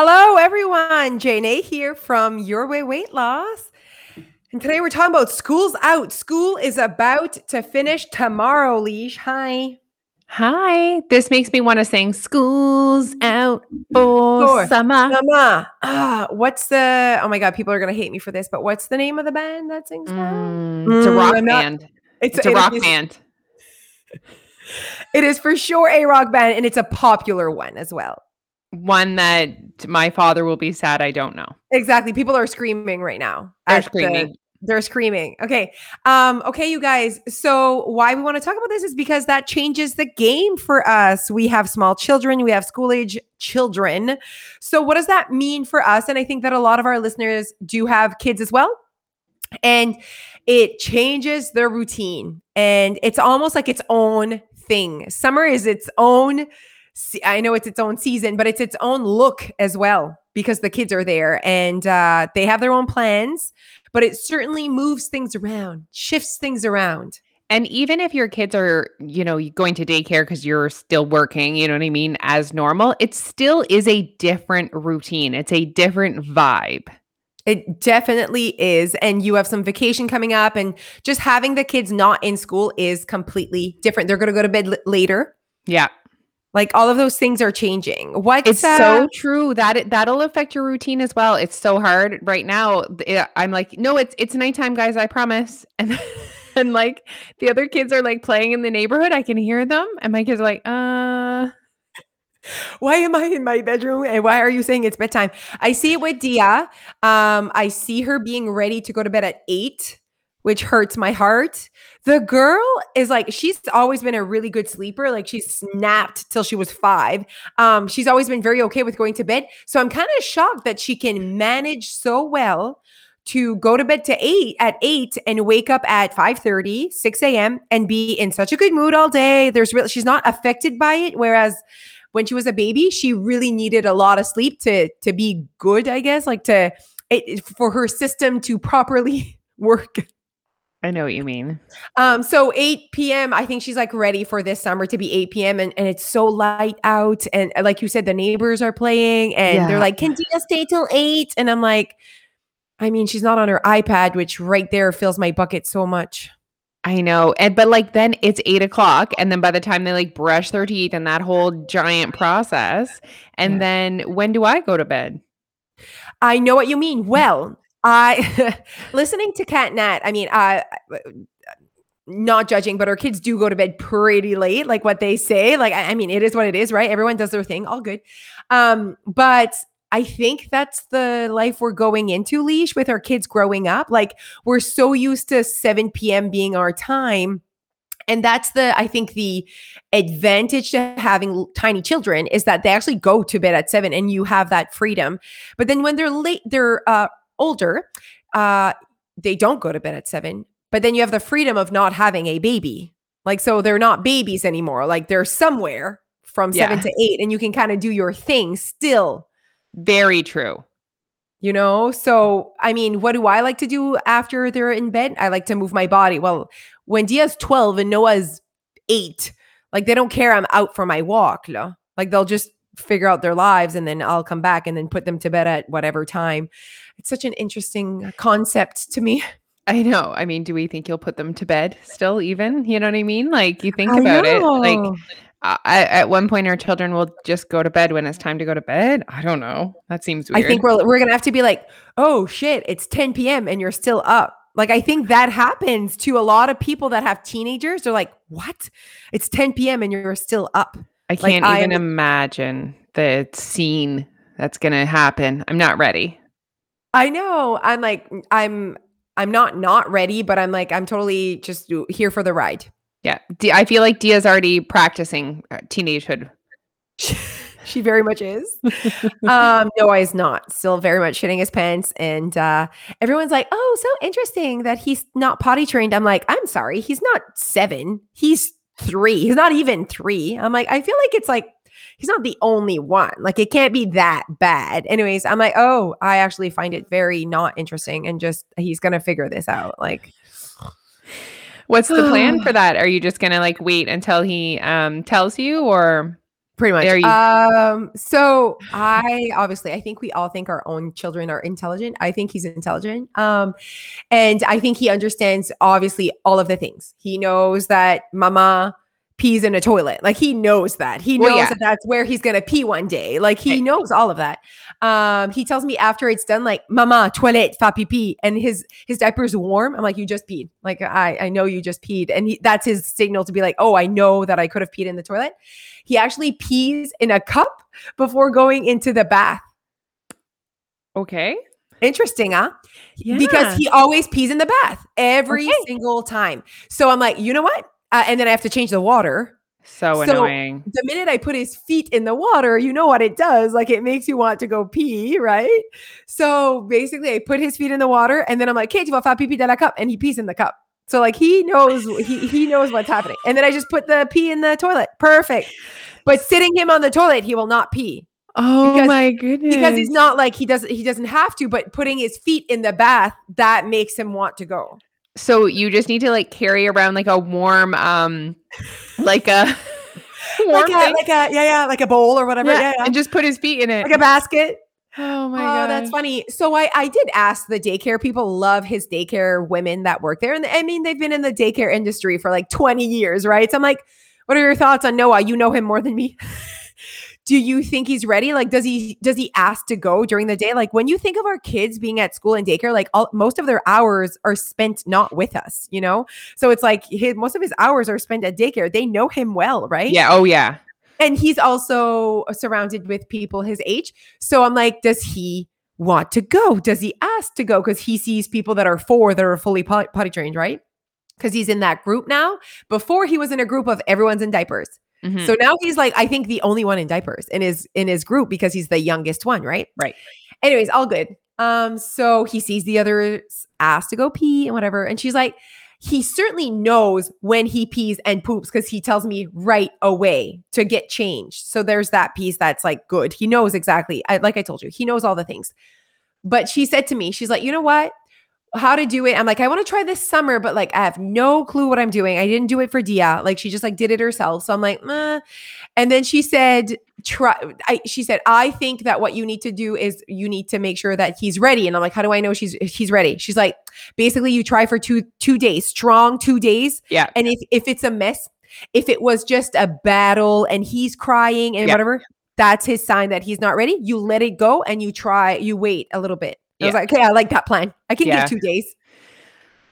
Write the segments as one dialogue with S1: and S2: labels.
S1: Hello, everyone. Jane A here from Your Way Weight Loss. And today we're talking about school's out. School is about to finish tomorrow, Leash. Hi.
S2: Hi. This makes me want to sing School's Out for,
S1: For
S2: Summer.
S1: Mama. Ah, what's the oh my god, people are gonna hate me for this, but what's the name of the band that sings that?
S2: Mm, it's a
S1: Mm,
S2: rock
S1: I'm not-
S2: band. It's a
S1: it
S2: rock
S1: is-
S2: band.
S1: It is for sure a rock band, and it's a popular one as well.
S2: One that my father will be sad I don't know.
S1: Exactly. People are screaming right now.
S2: They're
S1: at the-
S2: screaming.
S1: they're screaming. Okay. Um, okay, you guys. So why we want to talk about this is because that changes the game for us. We have small children, we have school age children. So what does that mean for us? And I think that a lot of our listeners do have kids as well. And it changes their routine. And it's almost like its own thing. Summer is its own I know it's its own season, but it's its own look as well because the kids are there and uh, they have their own plans. But it certainly moves things around, shifts things around.
S2: And even if your kids are, you know, going to daycare because you're still working, you know what I mean, as normal, it still is a different routine. It's a different vibe.
S1: It definitely is. And you have some vacation coming up, and just having the kids not in school is completely different. They're going to go to bed l- later.
S2: Yeah.
S1: Like all of those things are changing. What
S2: It's so true that it, that'll affect your routine as well. It's so hard right now. th- I'm like, no, it's it's nighttime, guys. I promise. And and like the other kids are like playing in the neighborhood. I can hear them, and my kids are like, uh,
S1: why am I in my bedroom and why are you saying it's bedtime? I see it with Dia. Um, I see her being ready to go to bed at eight, which hurts my heart. The girl is like, she's always been a really good sleeper. Like she snapped till she was five. Um, she's always been very okay with going to bed. So I'm kind of shocked that she can manage so well to go to bed to eight at eight and wake up at 5 30 6 a.m. and be in such a good mood all day. There's really she's not affected by it. Whereas when she was a baby, she really needed a lot of sleep to to be good, I guess, like to it, for her system to properly work.
S2: I know what you mean.
S1: Um, so 8 p.m. I think she's like ready for this summer to be 8 p.m. and, and it's so light out. And uh, like you said, the neighbors are playing and they're like, Can Dia stay till eight? And I'm like, I mean, she's not on her iPad, which right there fills my bucket so much.
S2: I know, and but like then it's eight o'clock, and then by the time they like brush their teeth and that whole giant process, and
S1: Yeah.
S2: then when do I go to bed?
S1: I know what you mean. Well, I listening to Cat Nat, I mean, uh not judging, but our kids do go to bed pretty late, like what they say. Like, I, I mean, it is what it is, right? Everyone does their thing, all good. Um, but I think that's the life we're going into, leash, with our kids growing up. Like, we're so used to 7 p.m. being our time. And that's the, I think, the advantage to having tiny children is that they actually go to bed at seven and you have that freedom. But then when they're late, they're uh, older, uh, they don't go to bed at seven. But then you have the freedom of not having a baby. Like, so they're not babies anymore. Like, they're somewhere from seven
S2: Yeah.
S1: to eight, and you can kind of do your thing still,
S2: Very true.
S1: you know? So, I mean, what do I like to do after they're in bed? I like to move my body. Well, when Dia's 12 and Noah's eight, like, they don't care I'm out for my walk. No? Like, they'll just figure out their lives and then I'll come back and then put them to bed at whatever time. It's such an interesting concept to me.
S2: I know. I mean, do we think you'll put them to bed still? Even you know what I mean? Like you think
S1: I
S2: about it. Like
S1: know.
S2: I, at one point, our children will just go to bed when it's time to go to bed. I don't know. That seems weird.
S1: I think we're we're gonna have to be like, oh shit, it's 10 p.m. and you're still up. Like I think that happens to a lot of people that have teenagers. They're like, what? It's 10 p.m. and you're still up.
S2: I can't
S1: I
S2: even
S1: am-
S2: imagine the scene that's gonna happen. I'm not ready.
S1: I know. I'm like, I'm I'm not not ready, but I'm like, I'm totally just here for the ride.
S2: Yeah, D- I feel like Dia's already practicing uh, teenagehood.
S1: she very much is. um, Noah is not. Still very much shitting his pants. And uh, everyone's like, oh, so interesting that he's not potty trained. I'm like, I'm sorry. He's not seven. He's three. He's not even three. I'm like, I feel like it's like, he's not the only one. Like, it can't be that bad. Anyways, I'm like, oh, I actually find it very not interesting. And just, he's going to figure this out. Like,
S2: What's the plan for that? Are you just gonna like wait until he um tells you, or
S1: Pretty much.
S2: You-
S1: um, so I obviously I think we all think our own children are intelligent. I think he's intelligent. Um, and I think he understands obviously all of the things. He knows that mama pees in a toilet. Like he knows that. He knows
S2: Well, yeah.
S1: that that's where he's gonna pee one day. Like he knows all of that. Um, he tells me after it's done, like mama toilet, fa pipi, and his his diaper's warm. I'm like, you just peed. Like I I know you just peed, and he, that's his signal to be like, oh, I know that I could have peed in the toilet. He actually pees in a cup before going into the bath.
S2: Okay.
S1: Interesting, huh?
S2: Yeah.
S1: Because he always pees in the bath every
S2: Okay.
S1: single time. So I'm like, you know what? Uh, and then I have to change the water.
S2: so
S1: so-
S2: annoying.
S1: The minute I put his feet in the water, you know what it does? Like it makes you want to go pee, right? So basically, I put his feet in the water, and then I'm like, "Okay, tu vas faire pipi dans la cup," and he pees in the cup. So like he knows he he knows what's happening. And then I just put the pee in the toilet. Perfect. But sitting him on the toilet, he will not pee.
S2: Oh
S1: because-
S2: my goodness.
S1: because he's not like he doesn't he doesn't have to but putting his feet in the bath that makes him want to go
S2: So you just need to like carry around like a warm, um, like a warm
S1: like a, like a yeah yeah like a bowl or whatever. Yeah, yeah.
S2: and just put his feet in it.
S1: like a basket.
S2: Oh my
S1: oh
S2: god,
S1: that's funny. So i i did ask the daycare people love his daycare women that work there and i mean they've been in the daycare industry for like 20 years right? So i'm like what are your thoughts on noah? You know him more than me do you think he's ready like does he does he ask to go during the day like when you think of our kids being at school and daycare like all, most of their hours are spent not with us you know so it's like his, most of his hours are spent at daycare they know him well right
S2: Yeah. Oh yeah.
S1: and he's also surrounded with people his age. So I'm like, does he want to go? Does he ask to go? Because he sees people that are four that are fully pot- potty trained, right? Because he's in that group now. Before he was in a group of everyone's in diapers.
S2: Mhm.
S1: So now he's like, I think the only one in diapers in his in his group because he's the youngest one, right?
S2: Right.
S1: Anyways, all good. Um, so he sees the others ask to go pee and whatever, and she's like, he certainly knows when he pees and poops because he tells me right away to get changed. So there's that piece that's like good. He knows exactly. I, like I told you, he knows all the things. But she said to me, she's like, you know what? How to do it? I'm like, I want to try this summer, but like I have no clue what I'm doing. I didn't do it for Dia. Like she just like did it herself. So I'm like, and then she said, try. I, she said, I think that what you need to do is you need to make sure that he's ready. And I'm like, how do I know she's he's ready? She's like, basically, you try for two two days, strong two days.
S2: Yeah.
S1: And if if it's a mess, if it was just a battle and he's crying and
S2: Yeah.
S1: whatever, that's his sign that he's not ready. You let it go and you try, you wait a little bit. I was like, okay, I like that plan. I can
S2: Yeah.
S1: give two days.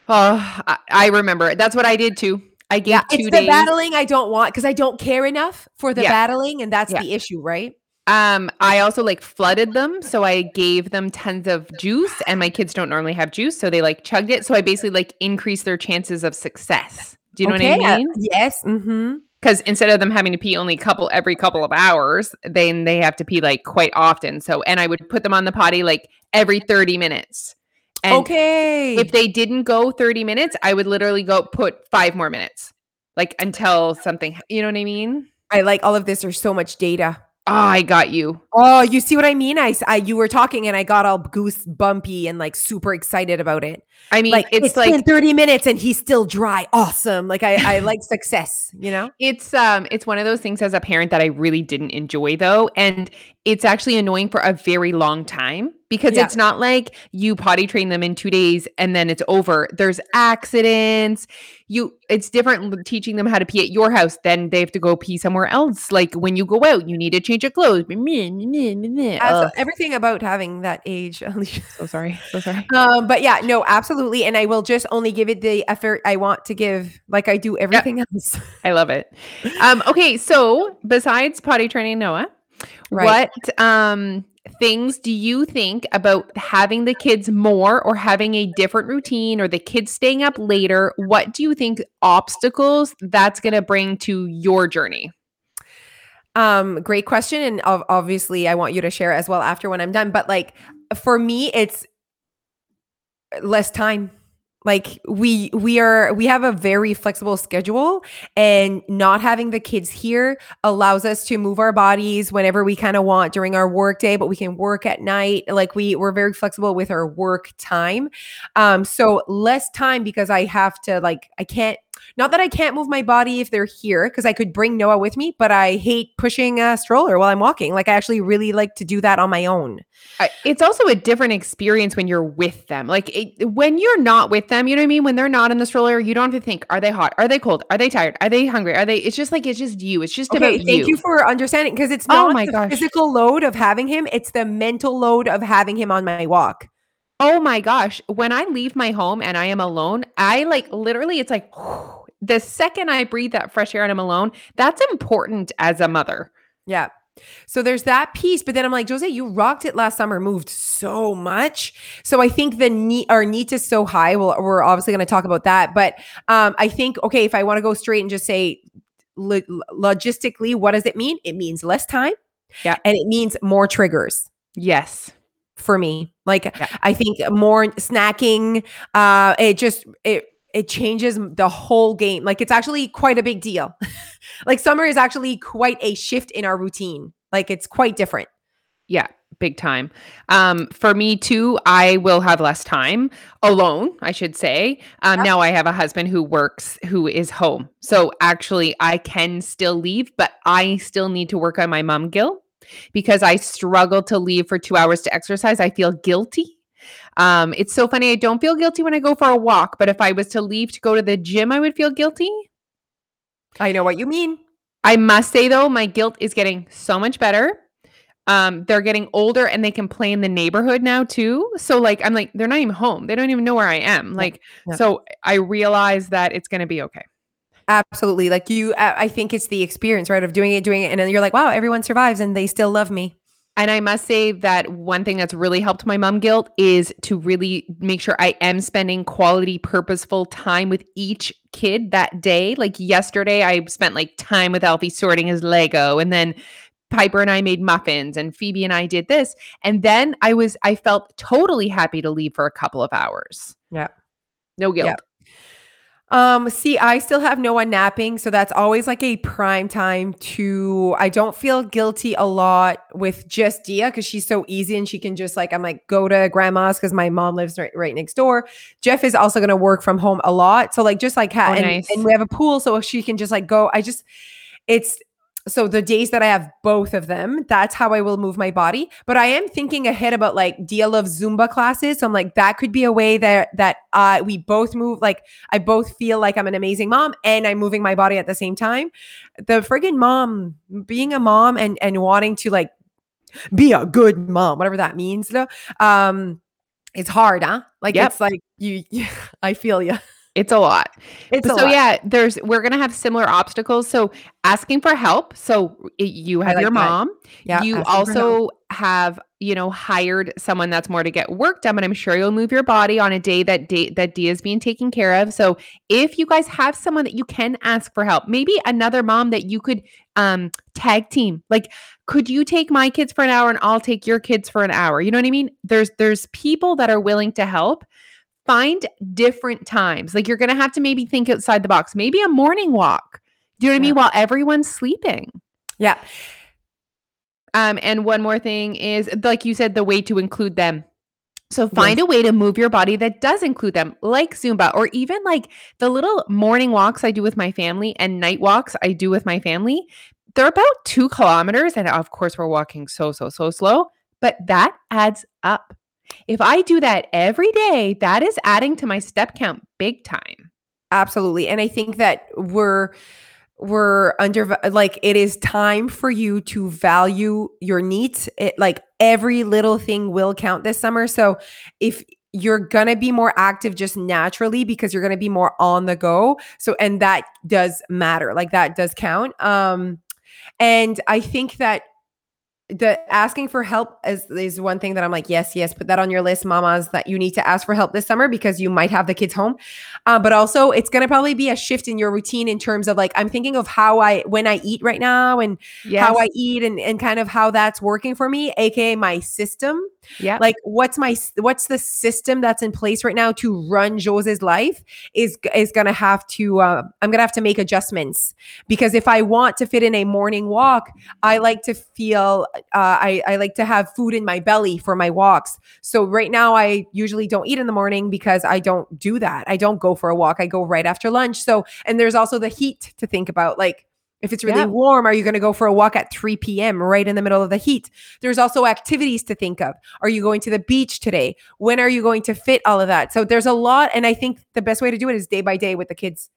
S2: Oh, I, I remember. That's what I did too. I gave
S1: Yeah,
S2: two
S1: it's the battling I don't want because I don't care enough for the
S2: Yeah.
S1: battling, and that's
S2: Yeah.
S1: the issue, right?
S2: Um, I also like flooded them, so I gave them tons of juice, and my kids don't normally have juice, so they like chugged it. So I basically like increased their chances of success. Do you know
S1: Okay,
S2: what I mean?
S1: yes. Mm-hmm.
S2: Because instead of them having to pee only a couple every couple of hours, then they have to pee like quite often. So, and I would put them on the potty like every thirty minutes. And
S1: Okay.
S2: if they didn't go 30 minutes, I would literally go put five more minutes, like until something, you know what I mean?
S1: I like all of this. There's so much data.
S2: Oh, I got you.
S1: Oh, you see what I mean? I, I- you were talking and I got all goose bumpy and like super excited about it.
S2: I mean,
S1: Like
S2: it's,
S1: it's
S2: like
S1: been 30 minutes and he's still dry. Awesome. Like I, I like success, you know?
S2: it's um it's one of those things as a parent that I really didn't enjoy though, and it's actually annoying for a very long time because
S1: Yeah.
S2: it's not like you potty train them in two days and then it's over. There's accidents. You, it's different teaching them how to pee at your house. Then they have to go pee somewhere else. Like when you go out, you need to change your clothes.
S1: As everything about having that age,
S2: so sorry, so sorry.
S1: Um, but yeah, no, absolutely. And I will just only give it the effort I want to give, like I do everything else.
S2: I love it. Um, okay, so besides potty training Noah,
S1: Right.
S2: what um things do you think about having the kids more or having a different routine or the kids staying up later? What do you think obstacles that's going to bring to your journey?
S1: Um, great question. And obviously I want you to share as well after when I'm done. But like for me, it's less time. Like we we are we have a very flexible schedule and not having the kids here allows us to move our bodies whenever we kind of want during our work day, but we can work at night. Like we we're very flexible with our work time. Um, so less time because I have to like I can't not that I can't move my body if they're here because I could bring Noah with me, but I hate pushing a stroller while I'm walking. Like I actually really like to do that on my own.
S2: It's also a different experience when you're with them. Like it, when you're not with them, you know what I mean? When they're not in the stroller, you don't have to think, are they hot? Are they cold? Are they tired? Are they hungry? Are they it's just like it's just you. It's just
S1: Okay,
S2: about
S1: thank you. for understanding because it's
S2: Oh my
S1: the
S2: gosh.
S1: physical load of having him, it's the mental load of having him on my walk.
S2: Oh my gosh. When I leave my home and I am alone, I like literally, it's like the second I breathe that fresh air and I'm alone, that's important as a mother.
S1: Yeah. So there's that piece, but then I'm like, Jose, you rocked it last summer, moved so much. So I think the need our need is so high. Well, we're obviously going to talk about that, but um, I think okay, if I want to go straight and just say lo- logistically, what does it mean? It means less time,
S2: Yeah.
S1: and it means more triggers
S2: Yes.
S1: for me. Like
S2: Yeah.
S1: I think more snacking. Uh, it just it it changes the whole game. Like it's actually quite a big deal. like summer is actually quite a shift in our routine. Like it's quite different.
S2: Yeah, big time. Um, for me too, I will have less time alone, I should say. Um,
S1: Yep.
S2: now I have a husband who works, who is home. So actually, I can still leave, but I still need to work on my mom guilt because I struggle to leave for two hours to exercise. I feel guilty. Um, it's so funny. I don't feel guilty when I go for a walk, but if I was to leave to go to the gym, I would feel guilty.
S1: I know what you mean.
S2: I must say though, my guilt is getting so much better. Um, they're getting older and they can play in the neighborhood now too. So like I'm like, they're not even home. They don't even know where I am. Like,
S1: yeah.
S2: so I realize that it's gonna be okay.
S1: Absolutely. Like you, I think it's the experience, right? Of doing it, doing it. And then you're like, wow, everyone survives and they still love me.
S2: And I must say that one thing that's really helped my mom guilt is to really make sure I am spending quality, purposeful time with each kid that day. Like yesterday, I spent like time with Alfie sorting his Lego, and then Piper and I made muffins, and Phoebe and I did this. And then I was, I felt totally happy to leave for a couple of hours.
S1: Yeah.
S2: No guilt.
S1: Yeah. Um, see, I still have no one napping, so that's always like a prime time to I don't feel guilty a lot with just Dia because she's so easy and she can just like I'm like go to grandma's because my mom lives right, right next door. Jeff is also gonna work from home a lot. So like just like ha-
S2: Oh,
S1: and,
S2: nice.
S1: and we have a pool, so she can just like go. I just it's so the days that I have both of them, that's how I will move my body. But I am thinking ahead about like deal of Zumba classes. So I'm like, that could be a way that that uh we both move like I both feel like I'm an amazing mom and I'm moving my body at the same time. The friggin' mom, being a mom and and wanting to like be a good mom, whatever that means, though. Um, it's hard, huh? Like
S2: Yep.
S1: it's like you, I feel you.
S2: It's a lot.
S1: It's
S2: so
S1: lot.
S2: yeah, there's we're gonna have similar obstacles. So asking for help. So you have
S1: like
S2: your
S1: that.
S2: mom.
S1: Yeah,
S2: you
S1: asking for help.
S2: also have you know hired someone that's more to get work done, but I'm sure you'll move your body on a day that day that Dia is being taken care of. So if you guys have someone that you can ask for help, maybe another mom that you could um tag team. Like, could you take my kids for an hour and I'll take your kids for an hour? You know what I mean? There's there's people that are willing to help. Find different times. Like you're gonna have to maybe think outside the box. Maybe a morning walk. Do you know what I mean? While everyone's sleeping.
S1: Yeah.
S2: Um, and one more thing is, like you said, the way to include them. So find a way to move your body that does include them, like Zumba, or even like the little morning walks I do with my family and night walks I do with my family. They're about two kilometers. And of course, we're walking so, so, so slow, but that adds up. If I do that every day, that is adding to my step count big time.
S1: Absolutely. And I think that we're we're under like it is time for you to value your needs. It like every little thing will count this summer. So if you're going to be more active just naturally because you're going to be more on the go. So and that does matter. Like that does count. Um and I think that the asking for help is, is one thing that I'm like, yes, yes, put that on your list, mamas, that you need to ask for help this summer because you might have the kids home. Uh, but also, it's going to probably be a shift in your routine in terms of like, I'm thinking of how I, when I eat right now and how I eat and, and kind of how that's working for me, AKA my system.
S2: yeah.
S1: Like, what's my, what's the system that's in place right now to run Jose's life is, is going to have to, uh, I'm going to have to make adjustments because if I want to fit in a morning walk, I like to feel uh, I, I like to have food in my belly for my walks. So right now, I usually don't eat in the morning because I don't do that. I don't go for a walk. I go right after lunch. So, and there's also the heat to think about. Like, if it's really
S2: Yeah.
S1: warm, are you going to go for a walk at 3 p.m. right in the middle of the heat? There's also activities to think of. Are you going to the beach today? When are you going to fit all of that? So there's a lot. And I think the best way to do it is day by day with the kids,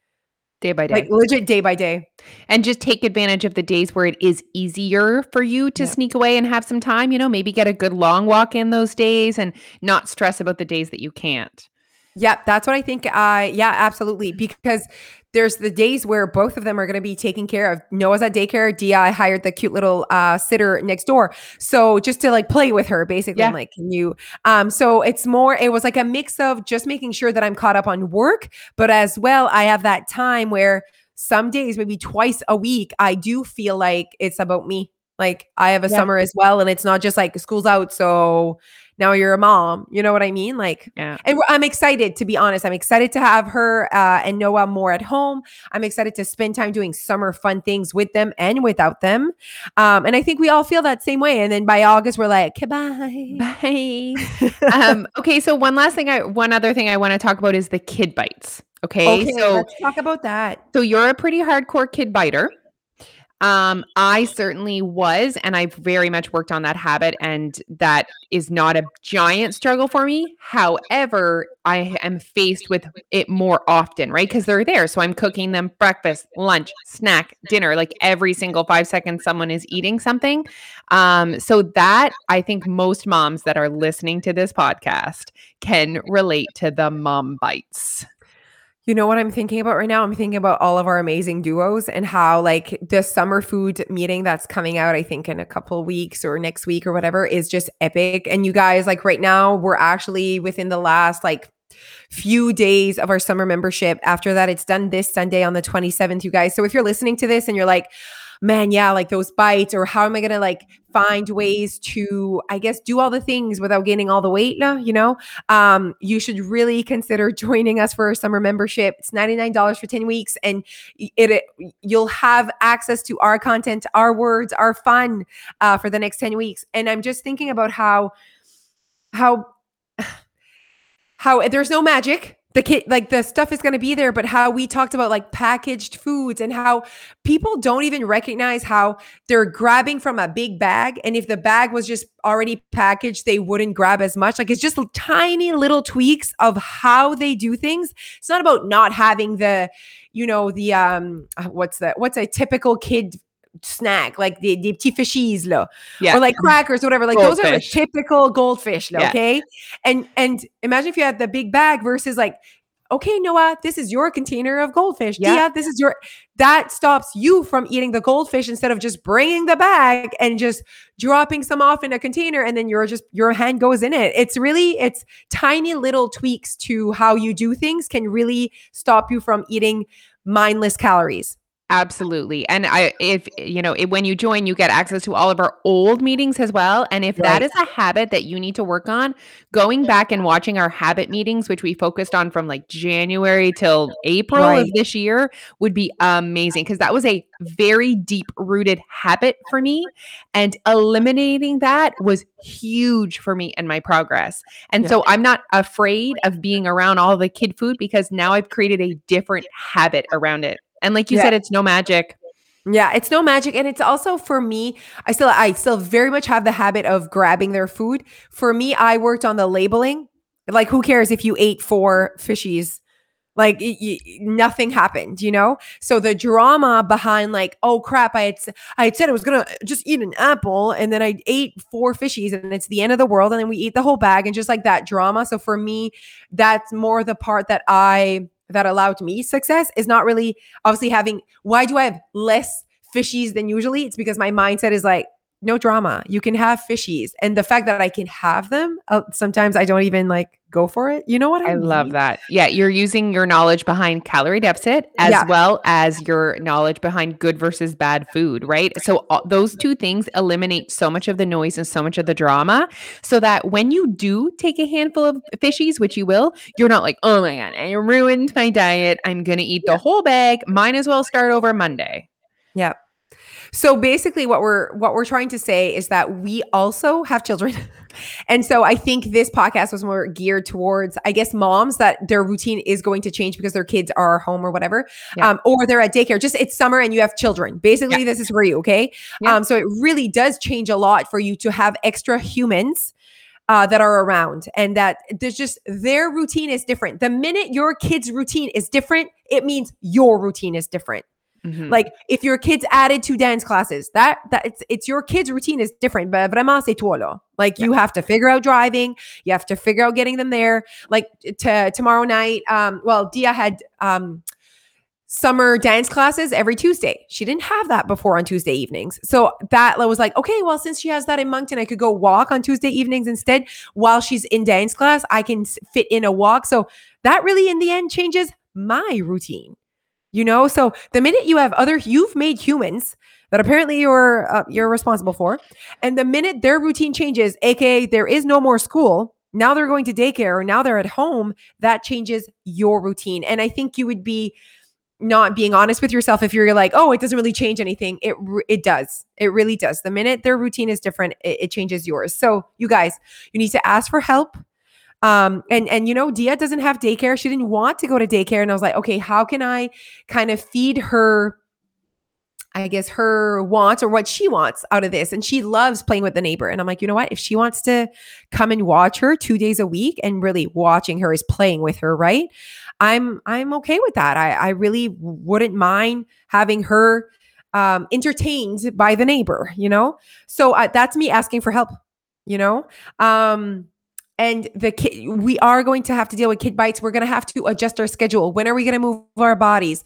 S2: day by day.
S1: like legit day by day.
S2: and just take advantage of the days where it is easier for you to
S1: Yeah.
S2: sneak away and have some time, you know, maybe get a good long walk in those days and not stress about the days that you can't.
S1: Yeah, that's what I think. Uh, yeah, absolutely. Because there's the days where both of them are going to be taking care of. Noah's at daycare. Dia I hired the cute little uh, sitter next door. So just to like play with her, basically, I'm
S2: Yeah.
S1: like, can you? Um, so it's more. It was like a mix of just making sure that I'm caught up on work, but as well, I have that time where some days, maybe twice a week, I do feel like it's about me. Like I have a
S2: Yeah.
S1: summer as well, and it's not just like school's out, so now you're a mom. You know what I mean? Like
S2: Yeah.
S1: and I'm excited to be honest. I'm excited to have her uh, and Noah more at home. I'm excited to spend time doing summer fun things with them and without them. Um, and I think we all feel that same way. And then by August, we're like, goodbye.
S2: Bye. um, okay, so one last thing I one other thing I want to talk about is the kid bites. Okay,
S1: okay,
S2: so
S1: let's talk about that.
S2: so you're a pretty hardcore kid biter. Um, I certainly was, and I've very much worked on that habit, and that is not a giant struggle for me. However, I am faced with it more often, right? Because they're there. So I'm cooking them breakfast, lunch, snack, dinner, like every single five seconds someone is eating something. Um, so that I think most moms that are listening to this podcast can relate to the mom bites.
S1: You know what I'm thinking about right now? I'm thinking about all of our amazing duos and how like the summer food meeting that's coming out, I think in a couple weeks or next week or whatever, is just epic. And you guys, like right now, we're actually within the last like few days of our summer membership. After that, it's done this Sunday on the 27th, you guys. So if you're listening to this and you're like, man, yeah, like those bites, or how am I gonna like find ways to, I guess, do all the things without gaining all the weight, lah, you know? um, you should really consider joining us for our summer membership. It's $99 for 10 weeks and it, it you'll have access to our content, our words, our fun uh, for the next 10 weeks. And I'm just thinking about how how how there's no magic. The kid like the stuff is going to be there, but how we talked about like packaged foods and how people don't even recognize how they're grabbing from a big bag and if the bag was just already packaged they wouldn't grab as much. Like it's just tiny little tweaks of how they do things. It's not about not having the you know the um what's that what's a typical kid snack like the, the petit fishies là,
S2: Yeah.
S1: or like crackers or whatever like those are the typical goldfish là,
S2: Yeah.
S1: okay and and imagine if you had the big bag versus like okay noah this is your container of goldfish
S2: Yeah.
S1: yeah this is your that stops you from eating the goldfish instead of just bringing the bag and just dropping some off in a container and then your just your hand goes in it it's really it's tiny little tweaks to how you do things can really stop you from eating mindless calories
S2: Absolutely. And I if you know, if, when you join you get access to all of our old meetings as well, and if that
S1: Right.
S2: is a habit that you need to work on, going back and watching our habit meetings which we focused on from like January till April of this year would be amazing because that was a very deep rooted habit for me and eliminating that was huge for me and my progress. And
S1: Yeah.
S2: so I'm not afraid of being around all the kid food because now I've created a different habit around it. And like you
S1: Yeah.
S2: said, it's no magic.
S1: Yeah, it's no magic and it's also for me I still I still very much have the habit of grabbing their food. For me, I worked on the labeling. Like who cares if you ate four fishies? Like y- y- nothing happened, you know? So the drama behind like, oh crap, I had I had said I was going to just eat an apple and then I ate four fishies and it's the end of the world and then we eat the whole bag and just like that drama. So for me, that's more the part that I that allowed me success is not really obviously having why do I have less fishies than usually? It's because my mindset is like, no drama. You can have fishies. And the fact that I can have them, uh, sometimes I don't even like go for it. You know what I,
S2: I love that. Yeah, you're using your knowledge behind calorie deficit as
S1: Yeah.
S2: well as your knowledge behind good versus bad food, right? So all, those two things eliminate so much of the noise and so much of the drama so that when you do take a handful of fishies, which you will, you're not like, "Oh my god, I ruined my diet. I'm going to eat the whole bag. Might as well start over Monday."
S1: Yep. So basically what we're what we're trying to say is that we also have children. and so I think this podcast was more geared towards I guess moms that their routine is going to change because their kids are home or whatever.
S2: Yeah.
S1: Um or they're at daycare. Just it's summer and you have children. Basically this is for you, okay?
S2: Yeah.
S1: Um so it really does change a lot for you to have extra humans uh, that are around and that there's just their routine is different. The minute your kid's routine is different, it means your routine is different.
S2: Mhm.
S1: Like if your kids added two dance classes, that that it's it's your kid's routine is different. But vraiment c'est toi là. Like you have to figure out driving, you have to figure out getting them there. Like to tomorrow night, um, well, Dia had um summer dance classes every Tuesday. She didn't have that before on Tuesday evenings. So that was like, okay, well, since she has that in Moncton, I could go walk on Tuesday evenings instead while she's in dance class. I can fit in a walk. So that really, in the end, changes my routine. You know, so the minute you have other, you've made humans that apparently you're uh, you're responsible for, and the minute their routine changes, aka there is no more school, now they're going to daycare or now they're at home, that changes your routine. And I think you would be not being honest with yourself if you're like, oh, it doesn't really change anything. It it does. It really does. The minute their routine is different, it, it changes yours. So you guys, you need to ask for help. Um, and and you know, Dia doesn't have daycare. She didn't want to go to daycare, and I was like, okay, how can I kind of feed her? I guess her wants or what she wants out of this. And she loves playing with the neighbor. And I'm like, you know what? If she wants to come and watch her two days a week and really watching her is playing with her, right? I'm I'm okay with that. I I really wouldn't mind having her um entertained by the neighbor, you know? So uh, that's me asking for help, you know? Um and the kid we are going to have to deal with kid bites we're going to have to adjust our schedule when are we going to move our bodies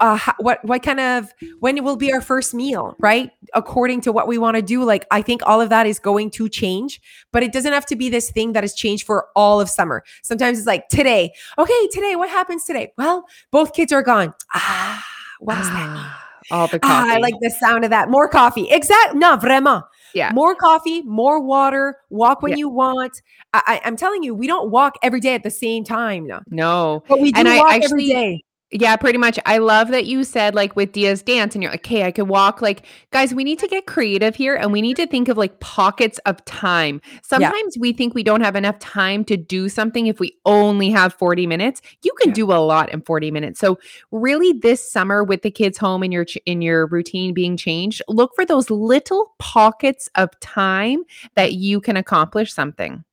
S1: uh ho- what what kind of when will be our first meal right according to what we want to do like i think all of that is going to change but it doesn't have to be this thing that is changed for all of summer sometimes it's like today okay today what happens today well both kids are gone ah what does that mean
S2: Ah, all the
S1: Ah,
S2: coffee.
S1: I like the sound of that. More coffee. Exact. No, vraiment.
S2: Yeah.
S1: More coffee, more water. Walk when
S2: Yeah.
S1: you want. I, I, I'm telling you, we don't walk every day at the same time. No,
S2: no.
S1: but we do
S2: And
S1: walk every
S2: actually-
S1: day.
S2: Yeah, pretty much. I love that you said like with Dia's dance and you're like, okay, I could walk. Like, guys, we need to get creative here and we need to think of like pockets of time. Sometimes we think we don't have enough time to do something if we only have 40 minutes. You can
S1: Yeah.
S2: do a lot in 40 minutes. So, really this summer with the kids home and your ch- in your routine being changed, look for those little pockets of time that you can accomplish something.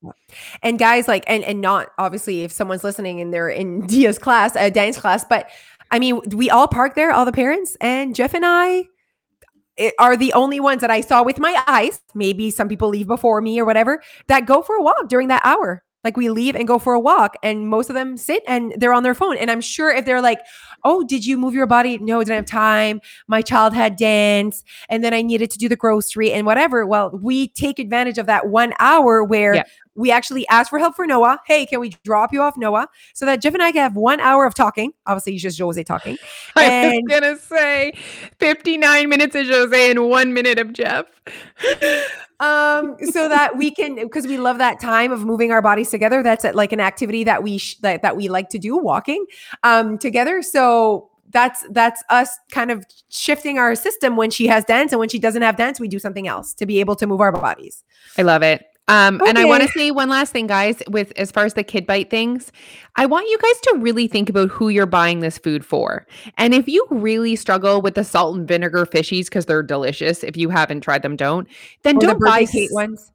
S1: And guys, like, and and not obviously if someone's listening and they're in Dia's class, uh, a dance class, but I mean, we all park there, all the parents, and Jeff and I i- are the only ones that I saw with my eyes. Maybe some people leave before me or whatever that go for a walk during that hour. Like we leave and go for a walk, and most of them sit and they're on their phone. And I'm sure if they're like, "Oh, did you move your body?" No, I didn't have time. My child had dance, and then I needed to do the grocery and whatever. Well, we take advantage of that one hour where
S2: Yeah.
S1: we actually ask for help for Noah. Hey, can we drop you off, Noah? So that Jeff and I can have one hour of talking. Obviously, it's just Jose talking.
S2: I
S1: And-
S2: was gonna say 59 minutes of Jose and one minute of Jeff.
S1: um so that we can because we love that time of moving our bodies together. That's at, like an activity that we sh- that, that we like to do walking um together. So that's that's us kind of shifting our system. When she has dance and when she doesn't have dance we do something else to be able to move our bodies.
S2: I love it. Um, and I want to say one last thing, guys, with as far as the kid bite things, I want you guys to really think about who you're buying this food for. And if you really struggle with the salt and vinegar fishies because they're delicious, if you haven't tried them, don't. Then
S1: or
S2: don't buy
S1: birthday cake
S2: s-
S1: ones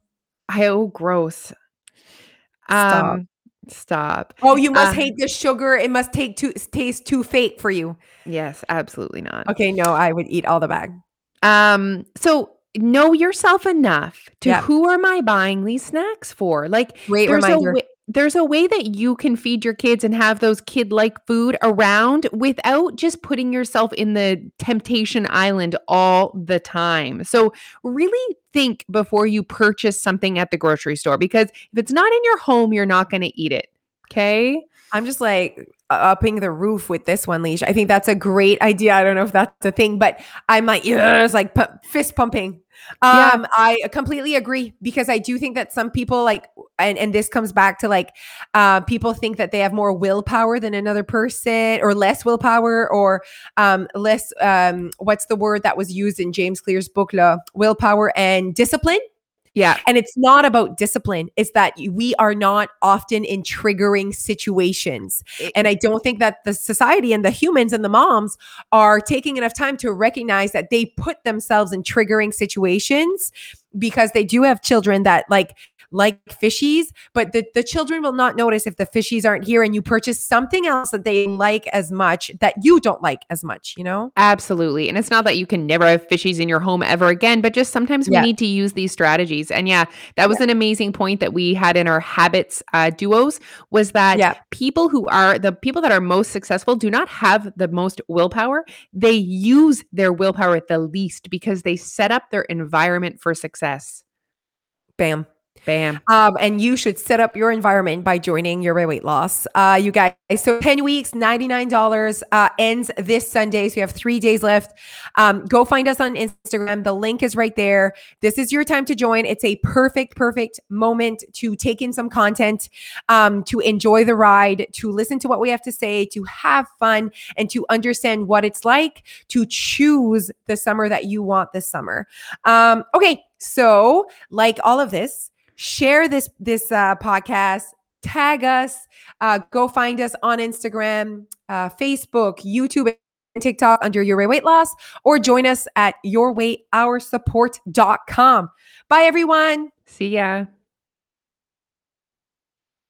S2: I- Oh, gross.
S1: Stop.
S2: Um, stop.
S1: oh you must
S2: Uh,
S1: hate the sugar it must take too taste too fake for you
S2: Yes, absolutely not.
S1: okay no i would eat all the bag
S2: Um, so know yourself enough to
S1: Yeah.
S2: who am I buying these snacks for? Like
S1: great
S2: there's
S1: reminder
S2: a way, there's a way that you can feed your kids and have those kid like food around without just putting yourself in the temptation island all the time. So really think before you purchase something at the grocery store because if it's not in your home, you're not going to eat it. Okay?
S1: I'm just like upping the roof with this one, Leash. I think that's a great idea. I don't know if that's a thing, but I'm like, yes, like pu- fist pumping.
S2: Yeah.
S1: Um, I completely agree because I do think that some people like, and, and this comes back to like, uh, people think that they have more willpower than another person or less willpower or um, less, um, what's the word that was used in James Clear's book, La Willpower and Discipline.
S2: Yeah.
S1: And it's not about discipline. It's that we are not often in triggering situations. And I don't think that the society and the humans and the moms are taking enough time to recognize that they put themselves in triggering situations because they do have children that like like fishies, but the, the children will not notice if the fishies aren't here and you purchase something else that they like as much that you don't like as much, you know?
S2: Absolutely. And it's not that you can never have fishies in your home ever again, but just sometimes we
S1: Yeah.
S2: need to use these strategies. And yeah, that was an amazing point that we had in our habits uh, duos was that
S1: Yeah.
S2: people who are the people that are most successful do not have the most willpower. They use their willpower at the least because they set up their environment for success.
S1: Bam.
S2: Bam.
S1: Um, and you should set up your environment by joining your weight loss. Uh, you guys, so 10 weeks, $99 uh, ends this Sunday. So you have three days left. Um, go find us on Instagram. The link is right there. This is your time to join. It's a perfect, perfect moment to take in some content, um, to enjoy the ride, to listen to what we have to say, to have fun, and to understand what it's like to choose the summer that you want this summer. Um, okay. So, like all of this, share this this uh, podcast tag us uh, go find us on instagram uh, facebook youtube and tiktok under your weight loss or join us at yourweightoursupport.com bye everyone
S2: See ya.